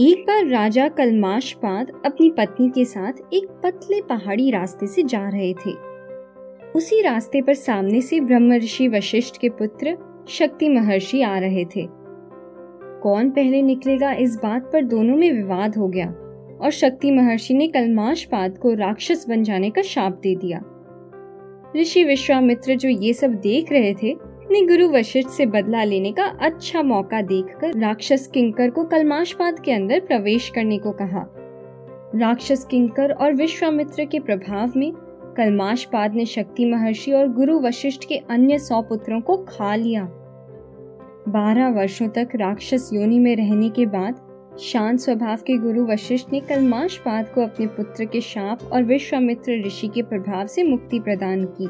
एक बार राजा कलमाशपाद अपनी पत्नी के साथ एक पतले पहाड़ी रास्ते से जा रहे थे। उसी रास्ते पर सामने से ब्रह्म ऋषि वशिष्ठ के पुत्र शक्ति महर्षि आ रहे थे। कौन पहले निकलेगा इस बात पर दोनों में विवाद हो गया और शक्ति महर्षि ने कलमाशपाद को राक्षस बन जाने का शाप दे दिया। ऋषि विश्वामित्र जो ये सब देख रहे थे ने गुरु वशिष्ठ से बदला लेने का अच्छा मौका देखकर राक्षस किंकर को कलमाशपाद के अंदर प्रवेश करने को कहा। राक्षस किंकर और विश्वामित्र के प्रभाव में कलमाशपाद ने शक्ति महर्षि और गुरु वशिष्ठ के अन्य सौ पुत्रों को खा लिया। बारह वर्षों तक राक्षस योनि में रहने के बाद शांत स्वभाव के गुरु वशिष्ठ ने कलमाशपाद को अपने पुत्र के शाप और विश्वामित्र ऋषि के प्रभाव से मुक्ति प्रदान की।